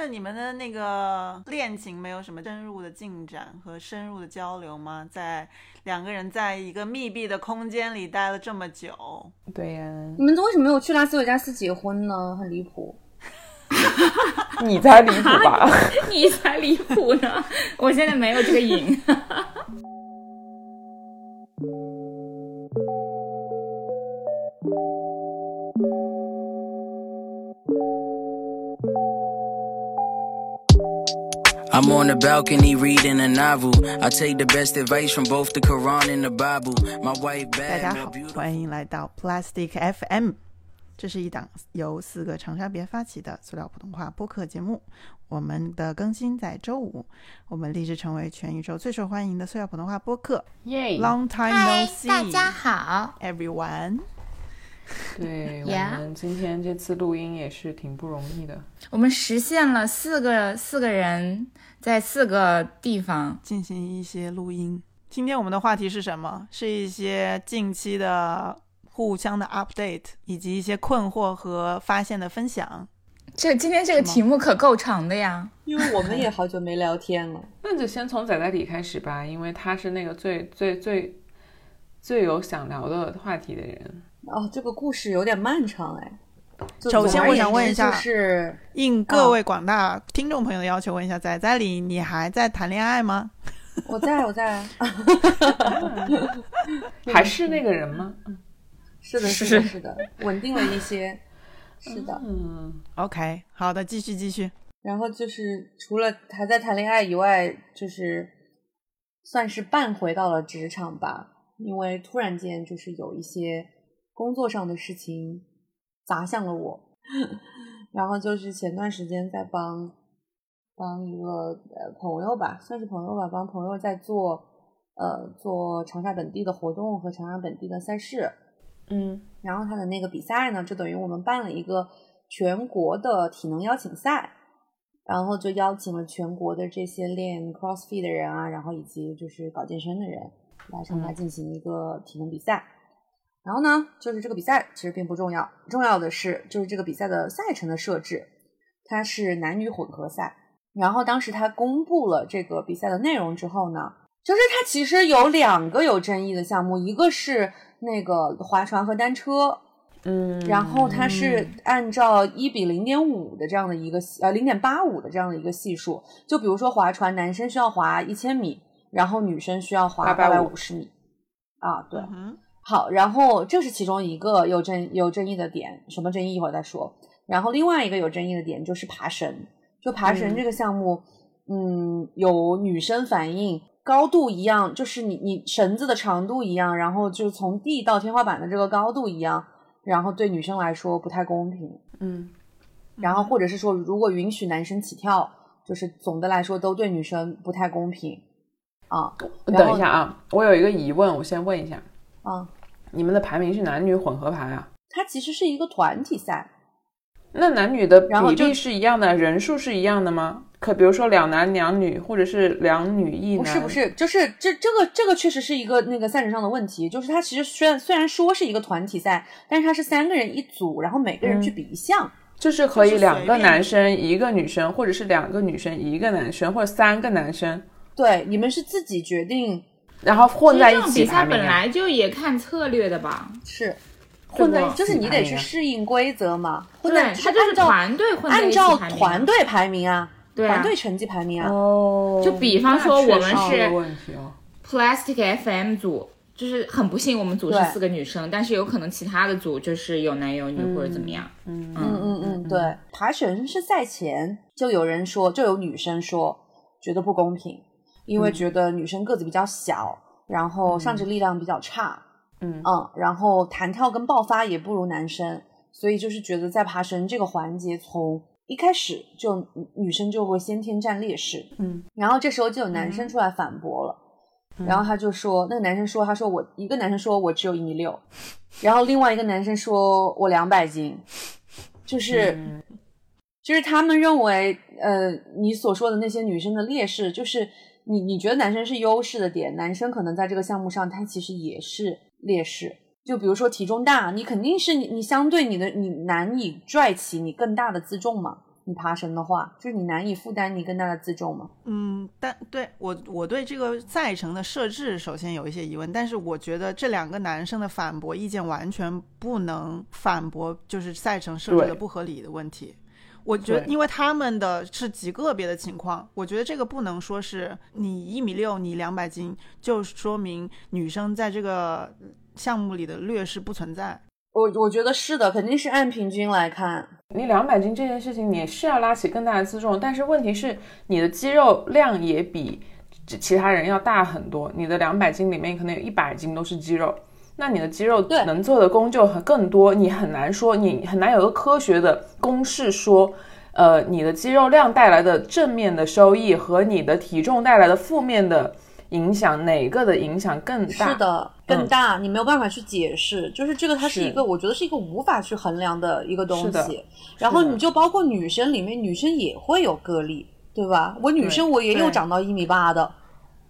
那你们的那个恋情没有什么深入的进展和深入的交流吗？在两个人在一个密闭的空间里待了这么久，对呀，你们为什么没有去拉斯维加斯结婚呢？很离谱。你才离谱吧？你才离谱呢！我现在没有这个瘾。I'm on the balcony reading a novel. I take the best advice from both the Quran and the Bible. My wife 大家 bad, 好.欢迎来到 Plastic FM，这是一档由四个长沙别发起的塑料普通话播客节目。我们的更新在周五，我们立志成为全宇宙最受欢迎的塑料普通话播客。耶！Long time no，see，大家好。everyone。对，我们今天这次录音也是挺不容易的。我们实现了四个四个人在四个地方。进行一些录音。今天我们的话题是什么？是一些近期的互相的 update，以及一些困惑和发现的分享。这今天这个题目可够长的呀！因为我们也好久没聊天了。那就先从仔仔里开始吧，因为他是那个最最最最有想聊的话题的人。哦，这个故事有点漫长哎。首先我想问一下就是应各位广大听众朋友的要求，问一下，仔仔里你还在谈恋爱吗？我在我在，还是那个人吗？是的，是的，是的，稳定了一些，是的。嗯，OK，好的，继续继续。然后就是除了还在谈恋爱以外，就是算是半回到了职场吧，因为突然间就是有一些工作上的事情砸向了我，然后就是前段时间在帮帮一个呃朋友吧，算是朋友吧，帮朋友在做呃做长沙本地的活动和长沙本地的赛事，嗯。然后他的那个比赛呢，就等于我们办了一个全国的体能邀请赛，然后就邀请了全国的这些练 CrossFit 的人啊，然后以及就是搞健身的人来长沙进行一个体能比赛。然后呢，就是这个比赛其实并不重要，重要的是就是这个比赛的赛程的设置，它是男女混合赛。然后当时他公布了这个比赛的内容之后呢，就是它其实有两个有争议的项目，一个是那个划船和单车，嗯，然后它是按照一比零点五的这样的一个呃零点八五的这样的一个系数，就比如说划船，男生需要划一千米，然后女生需要划八百五十米，啊，对，好，然后这是其中一个有争有争议的点，什么争议一会儿再说。然后另外一个有争议的点就是爬绳，就爬绳嗯这个项目，嗯有女生反映高度一样，就是你你绳子的长度一样，然后就是从地到天花板的这个高度一样，然后对女生来说不太公平。嗯然后或者是说，如果允许男生起跳，就是总的来说都对女生不太公平啊。等一下啊，我有一个疑问，我先问一下，啊，你们的排名是男女混合排啊？它其实是一个团体赛。那男女的比例是一样的，人数是一样的吗？可比如说两男两女，或者是两女一男？不是不，是，就是这这个这个确实是一个那个赛程上的问题，就是它其实虽然虽然说是一个团体赛，但是它是三个人一组，然后每个人去比一项。就是可以两个男生一个女生，或者是两个女生一个男生，或者三个男生，对，你们是自己决定然后混在一起比赛本。来就也看策略的吧？是，混在一起就是你得去适应规则嘛，混对，在它就是团队混在一起按照团队排名啊，对啊。团队成绩排名啊。哦，就比方说我们是。Plastic FM 组，就是很不幸我们组是四个女生，但是有可能其他的组就是有男有女或者怎么样。嗯嗯嗯嗯，对，爬绳是赛前就有人说，就有女生说觉得不公平，因为觉得女生个子比较小，然后上肢力量比较差，嗯。嗯，然后弹跳跟爆发也不如男生，所以就是觉得在爬绳这个环节，从一开始就女生就会先天占劣势，嗯，然后这时候就有男生出来反驳了。然后他就说，那个男生说，他说我一个男生说我只有一米六，然后另外一个男生说我两百斤，就是、嗯。就是他们认为，呃，你所说的那些女生的劣势，就是你你觉得男生是优势的点，男生可能在这个项目上他其实也是劣势。就比如说体重大，你肯定是你你相对你的你难以拽起你更大的自重嘛，你爬绳的话，就是你难以负担你更大的自重嘛。嗯，但对我我对这个赛程的设置首先有一些疑问，但是我觉得这两个男生的反驳意见完全不能反驳，就是赛程设置的不合理的问题。我觉得，因为他们的是极个别的情况，我觉得这个不能说是你一米六，你两百斤，就说明女生在这个项目里的劣势不存在。我我觉得是的，肯定是按平均来看。你两百斤这件事情，你是要拉起更大的自重，但是问题是你的肌肉量也比其他人要大很多。你的两百斤里面可能有一百斤都是肌肉，那你的肌肉对能做的功就很更多。你很难说，你很难有个科学的公式说，呃，你的肌肉量带来的正面的收益和你的体重带来的负面的影响，哪个的影响更大？是的，更大，你没有办法去解释，就是这个，它是是一个，我觉得是一个无法去衡量的一个东西。然后你就包括女生里面，女生也会有个例，对吧？我女生我也有长到一米八的，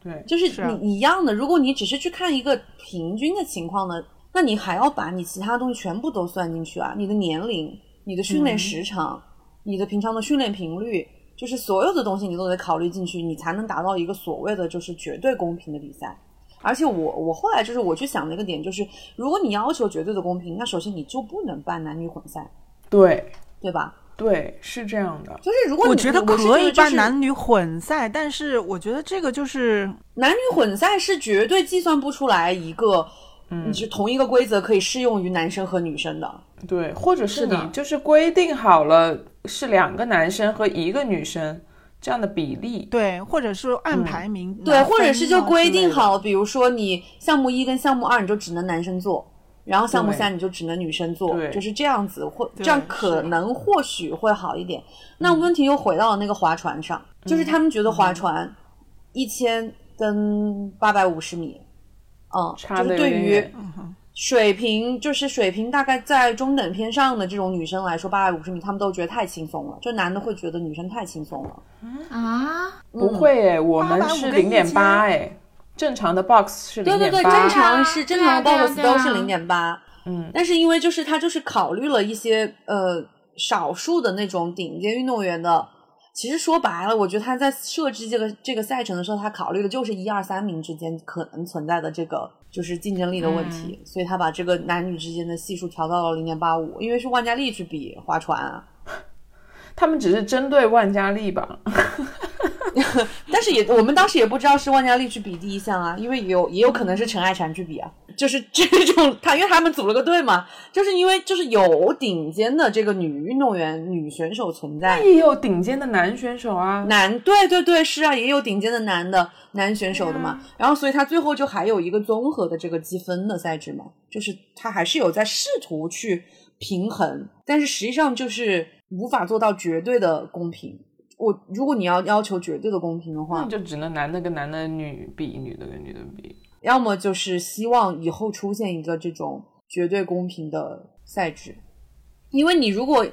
对，就是你一样的。如果你只是去看一个平均的情况呢，那你还要把你其他东西全部都算进去啊，你的年龄、你的训练时长、你的平常的训练频率。就是所有的东西你都得考虑进去，你才能达到一个所谓的就是绝对公平的比赛。而且我我后来就是我去想了一个点，就是如果你要求绝对的公平，那首先你就不能办男女混赛，对，对吧？对，是这样的。就是如果你我觉得可以就是办男女混赛，但是我觉得这个就是男女混赛是绝对计算不出来一个，嗯，是同一个规则可以适用于男生和女生的。对，或者是你就是规定好了是两个男生和一个女生这样的比例。对，或者是按嗯排名拿对，或者是就规定好，比如说你项目一跟项目二你就只能男生做，然后项目对三你就只能女生做，就是这样子，或这样可能或许会好一点。那问题又回到了那个划船上，就是他们觉得划船一千跟八百五十米，嗯，就是对于水平就是水平大概在中等偏上的这种女生来说，八百五十米他们都觉得太轻松了，就男的会觉得女生太轻松了。啊，不会诶，我们是零点八1000诶，正常的 box 是对对对，零点八。正常是正常的 box 都是零点八，嗯，但是因为就是他就是考虑了一些呃少数的那种顶尖运动员的，其实说白了，我觉得他在设置这个这个赛程的时候，他考虑的就是一二三名之间可能存在的这个就是竞争力的问题，所以他把这个男女之间的系数调到了零点八五，因为是万佳丽去比划船啊，他们只是针对万佳丽吧？但是也我们当时也不知道是万佳丽去比第一项啊，因为有也有可能是陈爱婵去比啊，就是 这种他因为他们组了个队嘛，就是因为就是有顶尖的这个女运动员、女选手存在，也有顶尖的男选手啊。男对对对是啊，也有顶尖的男的男选手的嘛，然后所以他最后就还有一个综合的这个积分的赛制嘛，就是他还是有在试图去平衡，但是实际上就是无法做到绝对的公平。我如果你要要求绝对的公平的话，那就只能男的跟男的女比，女的跟女的比。要么就是希望以后出现一个这种绝对公平的赛制，因为你如果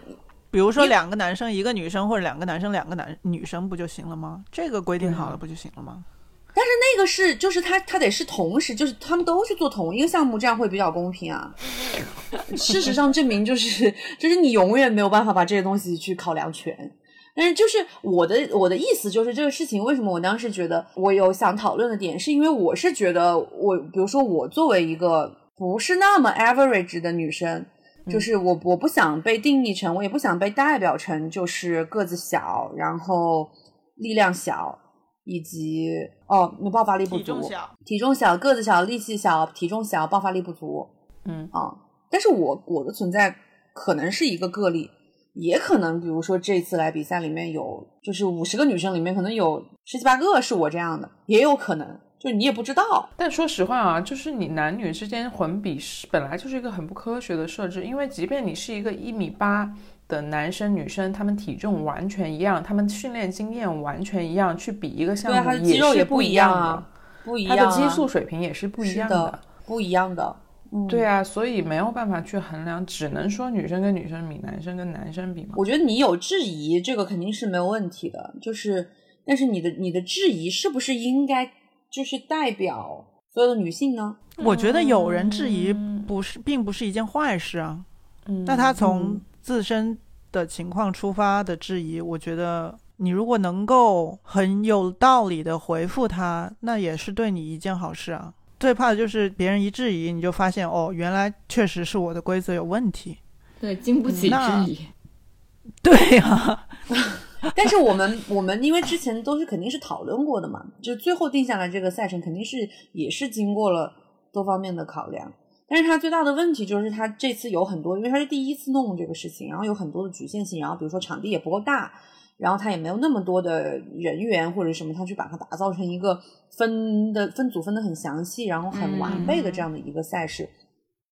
比如说两个男生一个女生，或者两个男生两个男女生不就行了吗？这个规定好了不就行了吗？但是那个是就是他他得是同时，就是他们都去做同一个项目，这样会比较公平啊。事实上证明就是就是你永远没有办法把这些东西去考量全。但是就是我的我的意思就是这个事情为什么我当时觉得我有想讨论的点，是因为我是觉得我比如说我作为一个不是那么 average 的女生，就是我我不想被定义成，我也不想被代表成就是个子小，然后力量小，以及哦那爆发力不足，体重小，体重小，个子小，力气小，体重小，爆发力不足。嗯。啊，但是我我的存在可能是一个个例，也可能比如说这次来比赛里面有，就是五十个女生里面可能有十七八个是我这样的，也有可能，就你也不知道。但说实话啊，就是你男女之间混比是本来就是一个很不科学的设置，因为即便你是一个一米八的男生女生，他们体重完全一样，他们训练经验完全一样，去比一个项目他的肌肉也不一样的，啊，不一样、啊，他的激素水平也是不一样是的，不一样的。嗯，对啊，所以没有办法去衡量，只能说女生跟女生比，男生跟男生比嘛。我觉得你有质疑，这个肯定是没有问题的。就是，但是你的你的质疑是不是应该就是代表所有的女性呢？我觉得有人质疑不是，并不是一件坏事啊。嗯那他从自身的情况出发的质疑，我觉得你如果能够很有道理的回复他，那也是对你一件好事啊。最怕的就是别人一质疑，你就发现哦，原来确实是我的规则有问题。对，经不起质疑。对呀、但是我们我们因为之前都是肯定是讨论过的嘛，就最后定下来这个赛程肯定是也是经过了多方面的考量。但是它最大的问题就是它这次有很多，因为它是第一次弄这个事情，然后有很多的局限性，然后比如说场地也不够大，然后他也没有那么多的人员或者什么，他去把它打造成一个分的分组分的很详细，然后很完备的这样的一个赛事。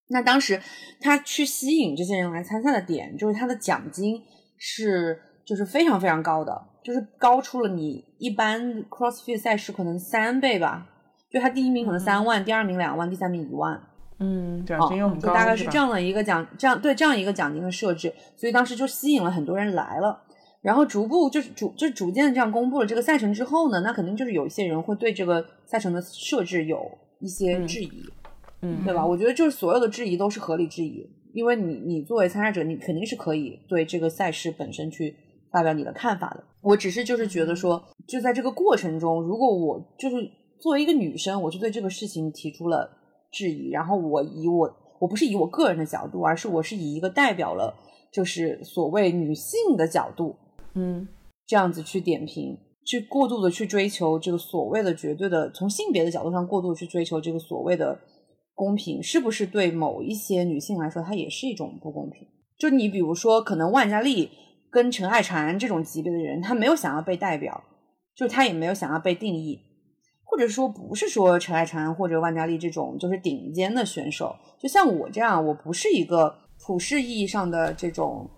那当时他去吸引这些人来参赛的点，就是他的奖金是就是非常非常高的，就是高出了你一般 CrossFit 赛事可能三倍吧。就他第一名可能三万，第二名两万，第三名一万。嗯，奖哦金又很高，就大概是这样的一个奖，这样对这样一个奖金的设置，所以当时就吸引了很多人来了。然后逐步就是逐就逐渐这样公布了这个赛程之后呢，那肯定就是有一些人会对这个赛程的设置有一些质疑，嗯对吧？我觉得就是所有的质疑都是合理质疑，因为你你作为参赛者，你肯定是可以对这个赛事本身去发表你的看法的。我只是就是觉得说，就在这个过程中，如果我就是作为一个女生，我就对这个事情提出了质疑，然后我以我我不是以我个人的角度，而是我是以一个代表了就是所谓女性的角度，嗯这样子去点评，去过度的去追求这个所谓的绝对的，从性别的角度上过度去追求这个所谓的公平，是不是对某一些女性来说，它也是一种不公平？就你比如说，可能万佳丽跟陈爱婵这种级别的人，她没有想要被代表，就她也没有想要被定义，或者说不是说陈爱婵或者万佳丽这种就是顶尖的选手，就像我这样，我不是一个普世意义上的这种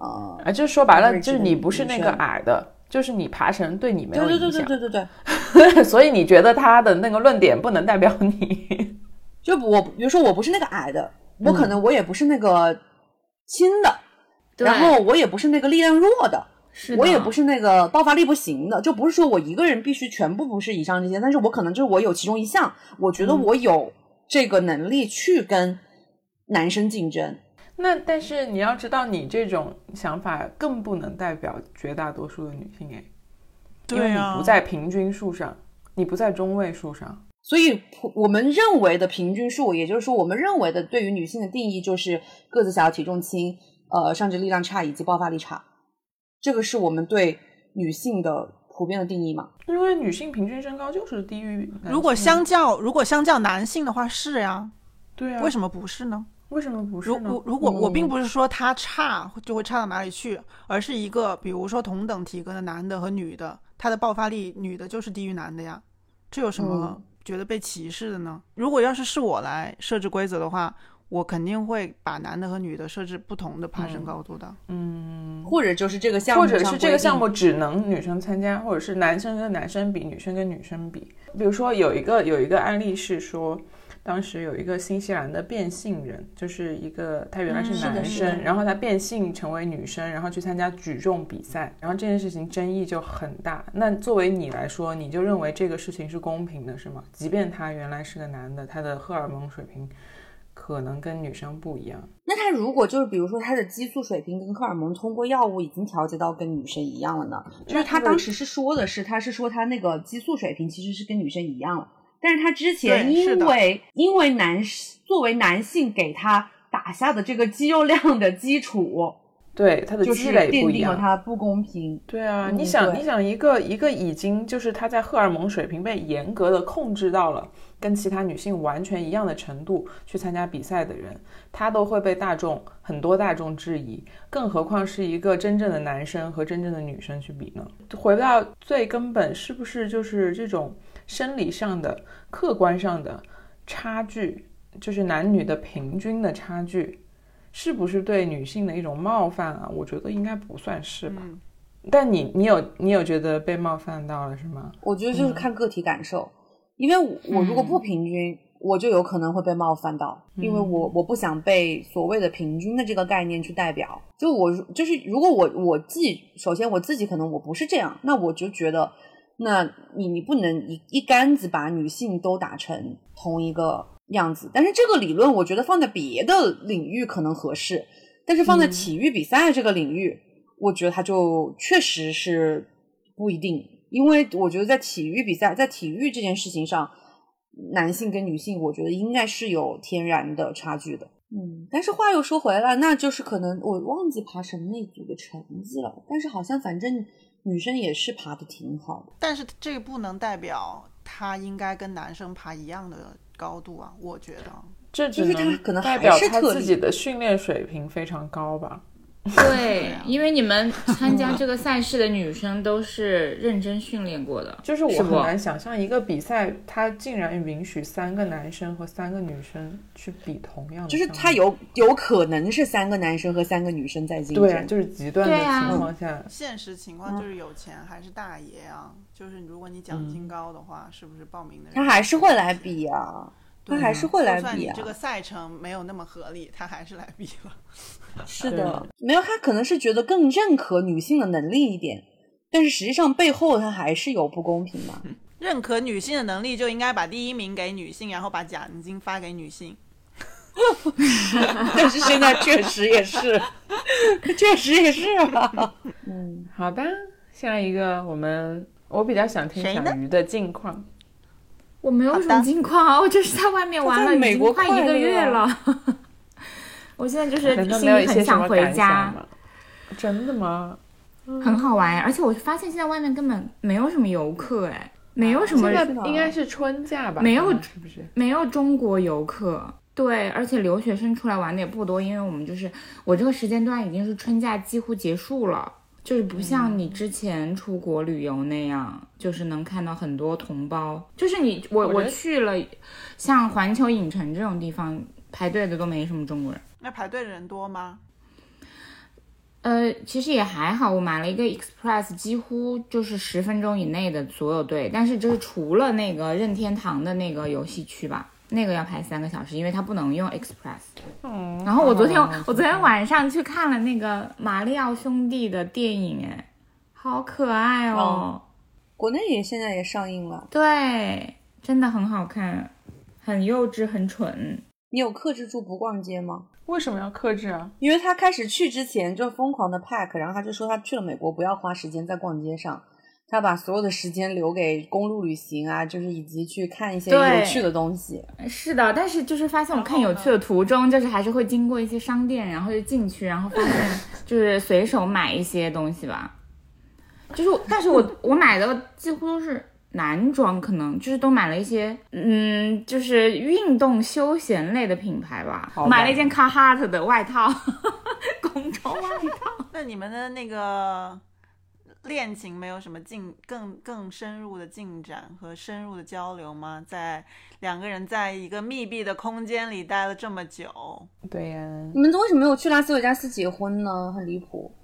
呃啊，就是说白了，就是你不是那个矮的，就是你爬绳对你没有对对影响，对对对对对，所以你觉得他的那个论点不能代表你。就我比如说我不是那个矮的，我嗯可能我也不是那个轻的，对然后我也不是那个力量弱的，是我也不是那个爆发力不行的，就不是说我一个人必须全部不是以上这些，但是我可能就是我有其中一项，我觉得嗯我有这个能力去跟男生竞争。那但是你要知道，你这种想法更不能代表绝大多数的女性哎，因为对啊，你不在平均数上，你不在中位数上。所以，我们认为的平均数，也就是说，我们认为的对于女性的定义就是个子小、体重轻、呃，上肢力量差以及爆发力差，这个是我们对女性的普遍的定义嘛？因为女性平均身高就是低于如果相较如果相较男性的话是呀，对啊，为什么不是呢？为什么不是呢如如？如果我嗯并不是说他差就会差到哪里去，而是一个比如说同等体格的男的和女的，他的爆发力女的就是低于男的呀，这有什么嗯觉得被歧视的呢？如果要是是我来设置规则的话，我肯定会把男的和女的设置不同的爬升高度的。嗯，或者就是这个项目或者是这个项目只能女生参加，或者是男生跟男生比，女生跟女生比。比如说有一个有一个案例是说，当时有一个新西兰的变性人，就是一个他原来是男生，然后他变性成为女生，然后去参加举重比赛，然后这件事情争议就很大。那作为你来说，你就认为这个事情是公平的，是吗？即便他原来是个男的，他的荷尔蒙水平可能跟女生不一样。那他如果就是比如说他的激素水平跟荷尔蒙通过药物已经调节到跟女生一样了呢？就是他当时是说的是，他是说他那个激素水平其实是跟女生一样了，但是他之前因为因为男作为男性给他打下的这个肌肉量的基础，对他的积累不奠定了一样。他不公平。对啊，嗯你想，你想一个一个已经就是他在荷尔蒙水平被严格的控制到了跟其他女性完全一样的程度去参加比赛的人，他都会被大众很多大众质疑，更何况是一个真正的男生和真正的女生去比呢？回到最根本，是不是就是这种生理上的、客观上的差距，就是男女的平均的差距？是不是对女性的一种冒犯啊？我觉得应该不算是吧。嗯但你你有你有觉得被冒犯到了是吗？我觉得就是看个体感受，因为我我如果不平均，我就有可能会被冒犯到，因为我我不想被所谓的平均的这个概念去代表。就我就是如果我我自己，首先我自己可能我不是这样，那我就觉得，那你你不能一一竿子把女性都打成同一个样子。但是这个理论，我觉得放在别的领域可能合适，但是放在体育比赛这个领域。我觉得它就确实是不一定，因为我觉得在体育比赛，在体育这件事情上，男性跟女性，我觉得应该是有天然的差距的。嗯，但是话又说回来，那就是可能我忘记爬绳那组的成绩了，但是好像反正女生也是爬的挺好的。但是这个不能代表她应该跟男生爬一样的高度啊，我觉得。这只就是他能可能代表是特例他自己的训练水平非常高吧。对，因为你们参加这个赛事的女生都是认真训练过的，就是我很难想象一个比赛，它竟然允许三个男生和三个女生去比同样的就是他有有可能是三个男生和三个女生在竞争，对啊，就是极端的情况下，现实情况就是有钱还是大爷啊，就是如果你奖金高的话，是不是报名的人他还是会来比啊，对他还是会来就算比啊。你这个赛程没有那么合理，他还是来比了。是的，没有他可能是觉得更认可女性的能力一点，但是实际上背后他还是有不公平嘛。认可女性的能力，就应该把第一名给女性，然后把奖金发给女性。但是现在确实也是，确实也是啊。嗯，好的，下一个我们我比较想听小鱼的近况。我没有什么近况啊，我就是在外面玩了已在美国经快一个月快乐了。我现在就是心里很想回家，真的吗？很好玩。而且我发现现在外面根本没有什么游客，哎，没有什么现在应该是春假吧？没有是不是？没有中国游客。对，而且留学生出来玩的也不多，因为我们就是我这个时间段已经是春假几乎结束了，就是不像你之前出国旅游那样，就是能看到很多同胞。就是你我我去了，像环球影城这种地方排队的都没什么中国人。那排队的人多吗？呃，其实也还好，我买了一个 Express，几乎就是十分钟以内的所有队，但是就是除了那个任天堂的那个游戏区吧，那个要排三个小时，因为它不能用 Express。嗯，然后我昨天好好好我昨天晚上去看了那个马里奥兄弟的电影，哎，好可爱哦，国内也现在也上映了，对，真的很好看，很幼稚，很蠢。你有克制住不逛街吗？为什么要克制啊？因为他开始去之前就疯狂的 pack，然后他就说他去了美国不要花时间在逛街上，他把所有的时间留给公路旅行啊，就是以及去看一些有趣的东西。是的，但是就是发现我看有趣的途中，就是还是会经过一些商店，然后就进去，然后发现 就是随手买一些东西吧。就是，但是我 我买的几乎都是男装，可能就是都买了一些，嗯，就是运动休闲类的品牌吧。吧买了一件卡哈特的外套，工装外套。那你们的那个恋情没有什么进更更深入的进展和深入的交流吗？在两个人在一个密闭的空间里待了这么久，对呀，你们为什么没有去拉斯维加斯结婚呢？很离谱。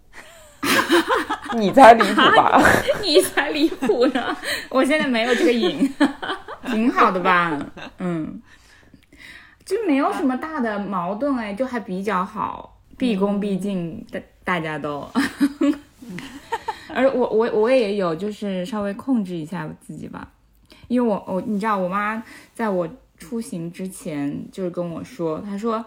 你才离谱吧？你才离谱呢！我现在没有这个瘾，挺好的吧？嗯，就没有什么大的矛盾哎，就还比较好，毕恭毕敬，大大家都。而我我我也有，就是稍微控制一下自己吧，因为我我你知道，我妈在我出行之前就是跟我说，她说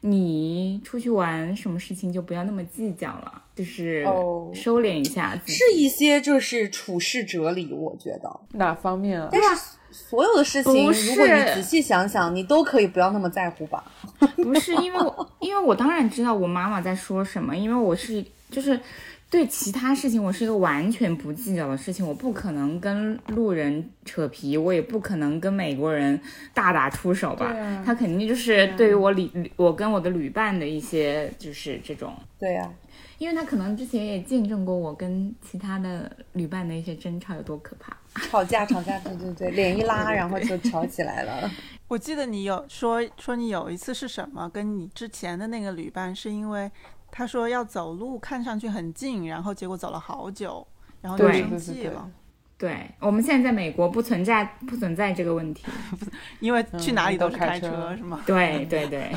你出去玩什么事情就不要那么计较了，就是哦收敛一下自己。是一些就是处世哲理，我觉得。哪方面啊？但是所有的事情，不是如果你仔细想想，你都可以不要那么在乎吧。不是因为我，因为我当然知道我妈妈在说什么，因为我是就是对其他事情我是一个完全不计较的事情，我不可能跟路人扯皮，我也不可能跟美国人大打出手吧。啊他肯定就是对于我旅旅我跟我的旅伴的一些就是这种，对呀、因为他可能之前也见证过我跟其他的旅伴的一些争吵有多可怕。吵架吵架，对对对，脸一拉，然后就吵起来了。我记得你有说说你有一次是什么？跟你之前的那个旅伴是因为他说要走路看上去很近，然后结果走了好久，然后你对生对对气了，对我们现在在美国不存在不存在这个问题。因为去哪里都开开车车是吗？对对对，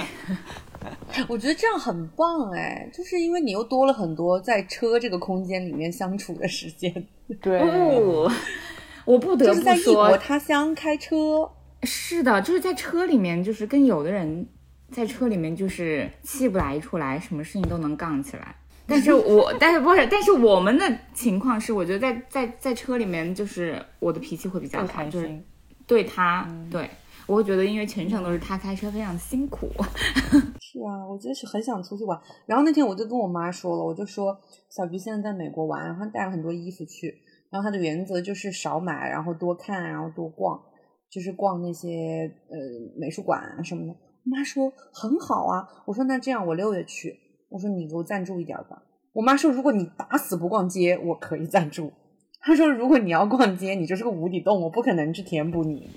我觉得这样很棒哎，就是因为你又多了很多在车这个空间里面相处的时间，对，哦，我不得不就是在异国说，他乡开车。是的，就是在车里面，就是跟有的人在车里面就是气不来一处来，什么事情都能杠起来。但是我，但是不是，但是我们的情况是，我觉得在在在车里面，就是我的脾气会比较更好，就是。对他，对我会觉得，因为全程都是他开车，非常辛苦。是啊，我就是很想出去玩。然后那天我就跟我妈说了，我就说小菊现在在美国玩，然后带了很多衣服去，然后她的原则就是少买，然后多看，然后多逛，就是逛那些呃美术馆啊什么的。妈说很好啊，我说那这样我六月去，我说你给我赞助一点吧。我妈说如果你打死不逛街，我可以赞助。她说如果你要逛街，你就是个无底洞，我不可能去填补你。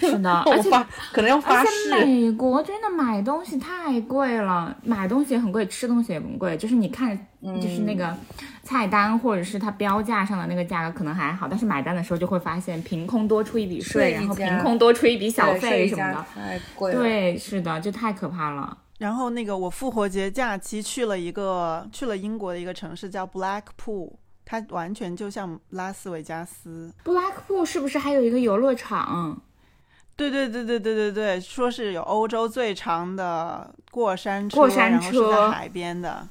是的，而且可能要发而且誓。美国真的买东西太贵了，买东西也很贵，吃东西也很贵。就是你看，就是那个菜单或者是它标价上的那个价格可能还好，但是买单的时候就会发现凭空多出一笔税，然后凭空多出一笔小费什么的。太贵了。对，是的，就太可怕了。然后那个我复活节假期去了一个去了英国的一个城市叫 Blackpool，它完全就像拉斯维加斯。Blackpool 是不是还有一个游乐场？对对对对对对对，说是有欧洲最长的过山车，过山然后是车在海边的。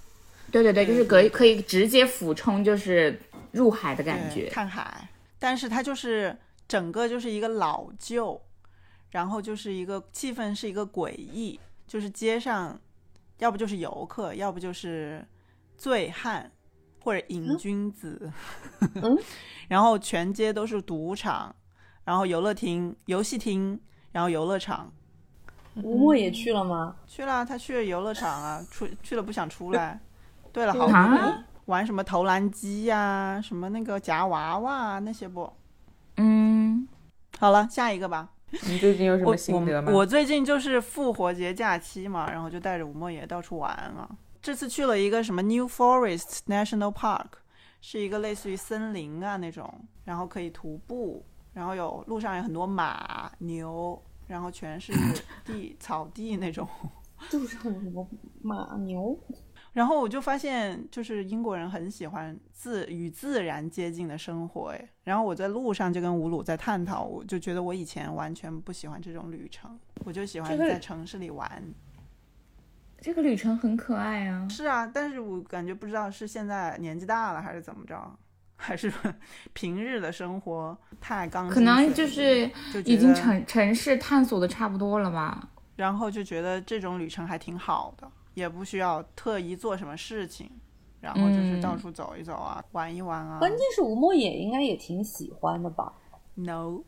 对对对，就是可以可以直接俯冲，就是入海的感觉。看海，但是它就是整个就是一个老旧，然后就是一个气氛是一个诡异，就是街上要不就是游客，要不就是醉汉或者瘾君子，嗯？然后全街都是赌场，然后游乐厅、游戏厅，然后游乐场。吴莫也去了吗？去了，他去了游乐场啊，出去了不想出来，对了好啊多地玩什么投篮机呀、什么那个夹娃娃啊那些不。嗯，好了，下一个吧。你最近有什么心得吗？我我最近就是复活节假期嘛，然后就带着吴莫也到处玩啊。这次去了一个什么 New Forest National Park，是一个类似于森林啊那种，然后可以徒步，然后有路上有很多马、牛，然后全是 地草地那种。路上有什么马牛？然后我就发现，就是英国人很喜欢自与自然接近的生活，哎。然后我在路上就跟吴鲁在探讨，我就觉得我以前完全不喜欢这种旅程，我就喜欢在城市里玩。这个旅程很可爱啊。是啊，但是我感觉不知道是现在年纪大了还是怎么着，还是 平日的生活太刚可能就是已经城城市探索的差不多了吧？然后就觉得这种旅程还挺好的，也不需要特意做什么事情，然后就是到嗯处走一走啊，玩一玩啊。关键是吴莫也应该也挺喜欢的吧？No，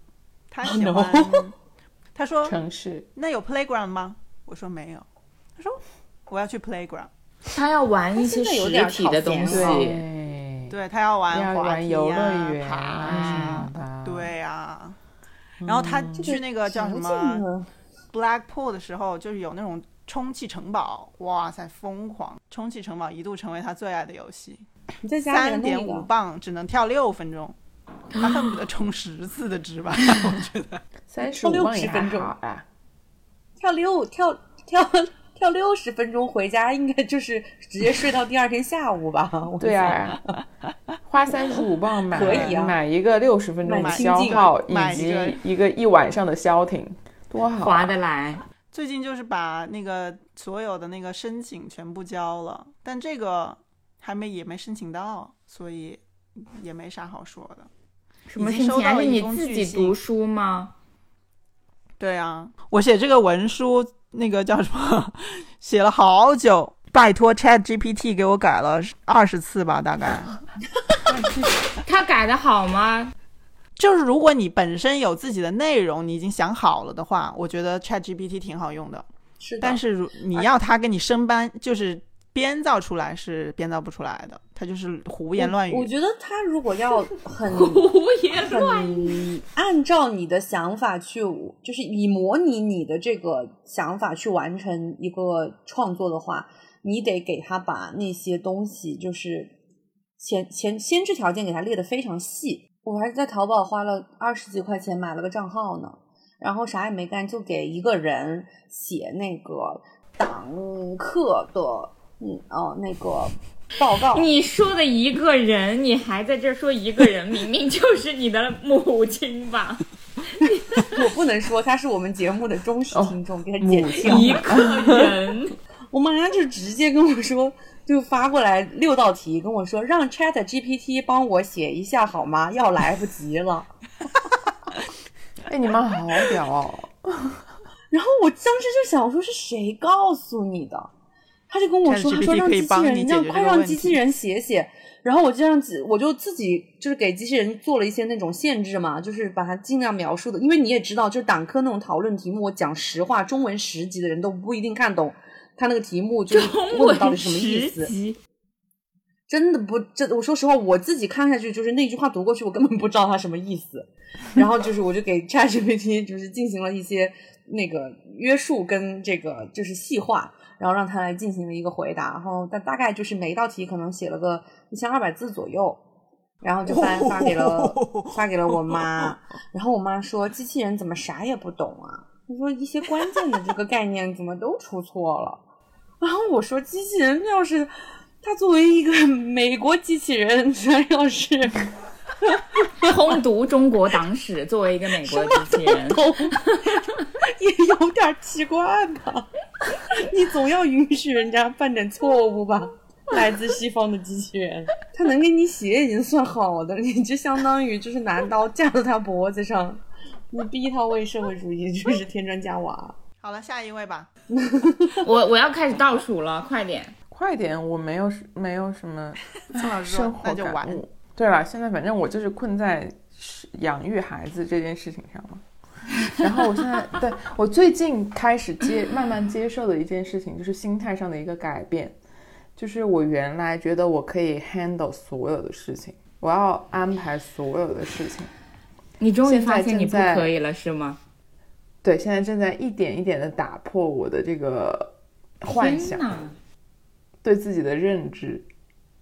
他 Oh, 喜 no 欢。他说 城市那有 playground 吗？我说没有。他说我要去 playground。他要玩一些他有点实体的东西。对对他要玩要滑梯玩游乐啊对啊。然后他去那个叫什么 Blackpool 的时候，就是有那种充气城堡，哇塞，疯狂！充气城堡一度成为他最爱的游戏，三点五磅只能跳六分钟，他恨不得充十次的值吧？我觉得。三十五磅也还分钟好啊。跳六跳跳跳六十分钟回家，应该就是直接睡到第二天下午吧？对想，啊，花三十五磅买可以啊买一个六十分钟的买消耗，以买一个及一个一晚上的消停，多好、划啊！得来，最近就是把那个所有的那个申请全部交了，但这个还没也没申请到，所以也没啥好说的。什么收申请？还是你自己读书吗？对啊，我写这个文书，那个叫什么，写了好久，拜托 Chat GPT 给我改了二十次吧，大概。他改的好吗？就是如果你本身有自己的内容，你已经想好了的话，我觉得 Chat GPT 挺好用的。是的，但是如你要他给你生搬，就是编造出来是编造不出来的，他就是胡言乱语。我觉得他如果要 很胡言乱语按照你的想法去，就是以模拟你的这个想法去完成一个创作的话，你得给他把那些东西，就是前前先制条件给他列的非常细。我还是在淘宝花了二十几块钱买了个账号呢，然后啥也没干，就给一个人写那个党课的，嗯哦那个报告。你说的一个人，你还在这儿说一个人，明明就是你的母亲吧？我不能说他是我们节目的忠实听众，给他剪母掉。一个人，我妈就直接跟我说：“就发过来六道题，跟我说让 Chat GPT 帮我写一下好吗？要来不及了。哎，你妈好屌哦！然后我当时就想说，是谁告诉你的？他就跟我说，他说让机器人让快让机器人写写。然后我就让自我就自己就是给机器人做了一些那种限制嘛，就是把它尽量描述的，因为你也知道，就是党科那种讨论题目，我讲实话，中文十级的人都不一定看懂他那个题目就是问的到底什么意思。真的不，这我说实话，我自己看下去就是那句话读过去，我根本不知道它什么意思。然后就是我就给 ChatGPT 就是进行了一些那个约束跟这个就是细化，然后让他来进行了一个回答。然后大大概就是每一道题可能写了个一千二百字左右，然后就发发给了 发给了我妈。然后我妈说机器人怎么啥也不懂啊？她说一些关键的这个概念怎么都出错了。然后我说机器人要是。他作为一个美国机器人，他要是 通读中国党史，作为一个美国机器人，懂，也有点奇怪吧？你总要允许人家犯点错误吧？来自西方的机器人，他能给你写已经算好的，你就相当于就是拿刀架在他脖子上，你逼他为社会主义就是添砖加瓦。好了，下一位吧。我我要开始倒数了，快点！快点，我没有没有什么生活那就完。感悟。对了，现在反正我就是困在养育孩子这件事情上嘛。然后我现在对我最近开始接慢慢接受的一件事情，就是心态上的一个改变。就是我原来觉得我可以 handle 所有的事情，我要安排所有的事情。你终于发现你不可以了，是吗？对，现在正在一点一点的打破我的这个幻想。对自己的认知，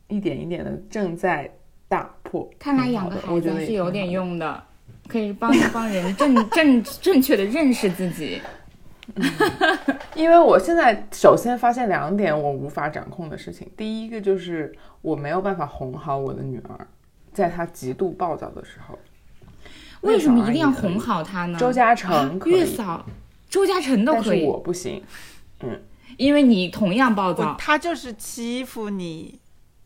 一点一点的正在打破。看来养个孩的我觉得也子是有点。用的，可以帮帮人正 正正确的认识自己。因为我现在首先发现两点我无法掌控的事情，第一个就是我没有办法哄好我的女儿，在她极度暴躁的时候。为什么一定要哄？好她呢？周嘉诚可以月嫂、周嘉诚都但是可以，我不行。嗯因为你同样暴躁。他就是欺负你，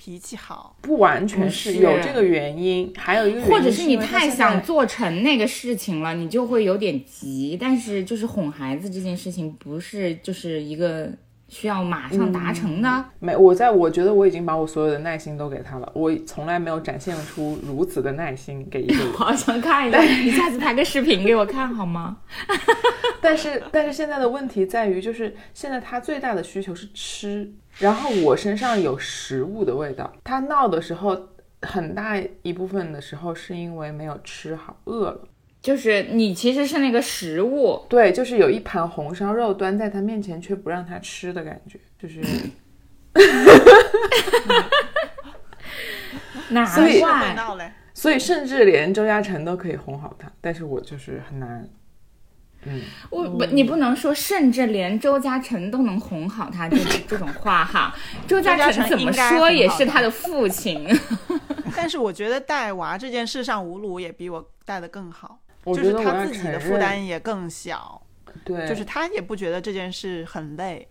脾气好。不完全是是有这个原因，还有一个原因或者是你太想做成那个事情了，你就会有点急。但是就是哄孩子这件事情，不是就是一个需要马上达成的。没，我在我觉得我已经把我所有的耐心都给他了，我从来没有展现出如此的耐心给一个 人。我好想看一下，你下次拍个视频给我看好吗？但是，但是现在的问题在于，就是现在他最大的需求是吃，然后我身上有食物的味道。他闹的时候，很大一部分的时候是因为没有吃好，饿了。就是你其实是那个食物，对，就是有一盘红烧肉端在他面前，却不让他吃的感觉，就是难 所以。所以甚至连周嘉诚都可以哄好他，但是我就是很难。嗯，我不，你不能说，甚至连周嘉诚都能哄好他这 这种话哈。周嘉嘉诚诚怎么说也是他的父亲。但是我觉得带娃这件事上，吴鲁也比我带的更好，就是他自己的负担也更小，对，就是他也不觉得这件事很累，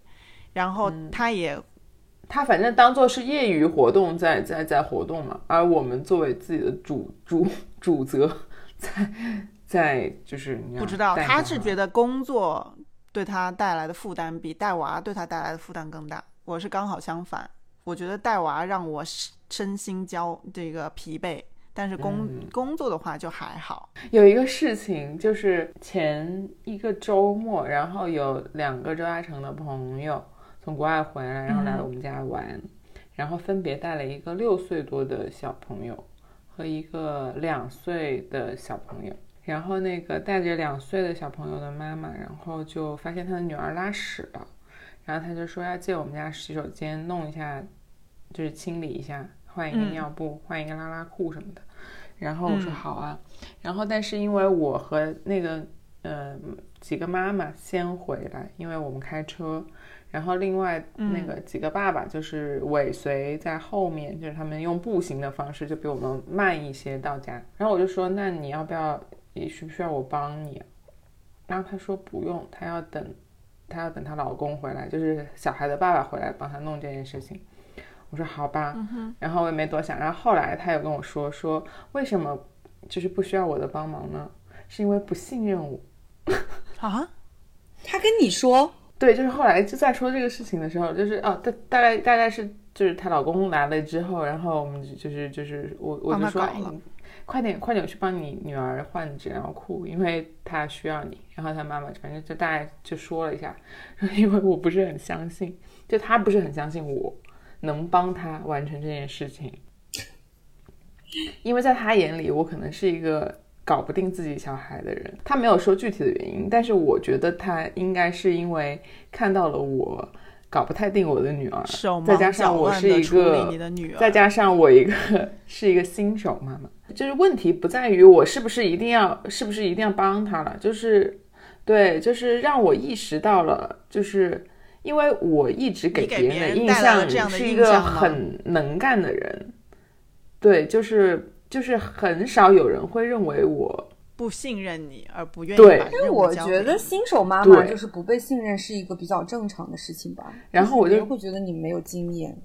然后嗯他也他反正当做是业余活动在在在活动嘛，而我们作为自己的主主主责，在在就是你不知道，他是觉得得工作对他带来的负担比带娃对他带来的负担更大。我是刚好相反，我觉得带娃让我身身心焦这个疲惫，但是工、嗯工作的话就还好。有一个事情，就是前一个周末，然后有两个周嘉诚的朋友从国外回来，然后来我们家玩，然后分别带了一个六岁多的小朋友和一个两岁的小朋友。然后那个带着两岁的小朋友的妈妈，然后就发现他的女儿拉屎了，然后他就说要借我们家洗手间弄一下，就是清理一下，换一个嗯尿布，换一个拉拉裤什么的。然后我说嗯好啊，然后但是因为我和那个呃几个妈妈先回来，因为我们开车，然后另外那个几个爸爸就是尾随在后面，就是他们用步行的方式就比我们慢一些到家。然后我就说，那你要不要，也需不需要我帮你啊？然后她说不用，她要等，她要等她老公回来，就是小孩的爸爸回来帮她弄这件事情。我说好吧，然后我也没多想。然后后来她有跟我说说为什么就是不需要我的帮忙呢？是因为不信任我。啊，她跟你说，对，就是后来就在说这个事情的时候，就是哦，大大概大概是就是她老公来了之后，然后我们就就是就是我我就说，快点快点去帮你女儿换纸尿裤，因为她需要你。然后她妈妈反正就大概就说了一下，因为我不是很相信，就她不是很相信我能帮她完成这件事情，因为在她眼里我可能是一个。搞不定自己小孩的人，她没有说具体的原因，但是我觉得她应该是因为看到了我搞不太定我的女儿，手再加上我是一个你的女儿，再加上我一个是一个新手妈妈，就是问题不在于我是不是一定要是不是一定要帮她了，就是对，就是让我意识到了，就是因为我一直给别人的印象是一个很能干的人，对，就是就是很少有人会认为我不信任你而不愿意把因为我任务交给你。觉得新手妈妈就是不被信任是一个比较正常的事情吧。然后我就会觉得你没有经验，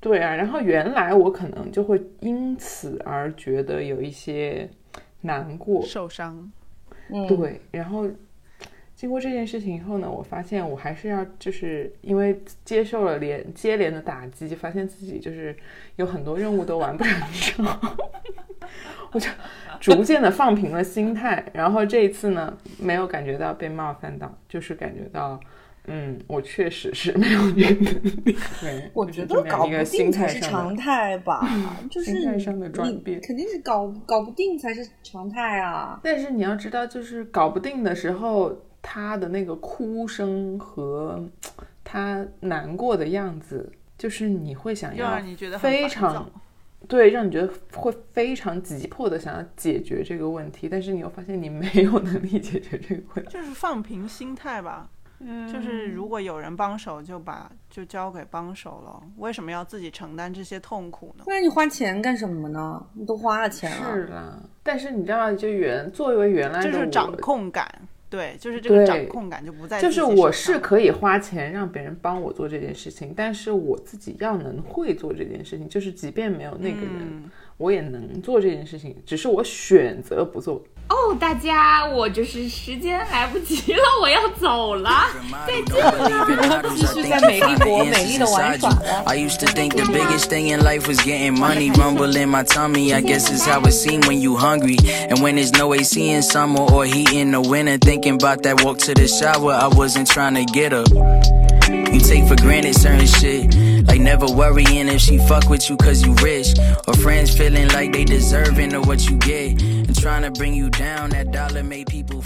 对啊，然后原来我可能就会因此而觉得有一些难过，受伤，嗯，对，然后经过这件事情以后呢，我发现我还是要就是因为接受了连接连的打击，发现自己就是有很多任务都完不成 我就逐渐的放平了心态。然后这一次呢，没有感觉到被冒犯到，就是感觉到。嗯，我确实是没有这个能力。对，我觉得 搞不定是常态吧，就是心态上的转你变肯定是搞搞不定才是常态啊。但是你要知道，就是搞不定的时候，他的那个哭声和他难过的样子，就是你会想要让你觉得非常对，让你觉得会非常急迫的想要解决这个问题，但是你又发现你没有能力解决这个问题。就是放平心态吧。嗯就是如果有人帮手，就把就交给帮手了。为什么要自己承担这些痛苦呢？不然你花钱干什么呢？你都花了钱了，是啦，但是你知道，就原作为原来的就是掌控感，对，就是这个掌控感就不在就是我是可以花钱让别人帮我做这件事情，但是我自己要能会做这件事情，就是即便没有那个人，嗯我也能做这件事情，只是我选择不做。哦，大家，我就是时间来不及了，我要走了。再见啦继续在美丽国美丽的玩耍了。I used to think the biggest thing in life was getting money. Rumble in my tummy, I guess it's how it seemed when you hungry. And when there's no AC in summer or heat in the winter, thinking about that walk to the shower, I wasn't trying to get up. Take for granted certain shit, like never worrying if she fuck with you cause you rich, or friends feeling like they deserving of what you get, and trying to bring you down. That dollar made people.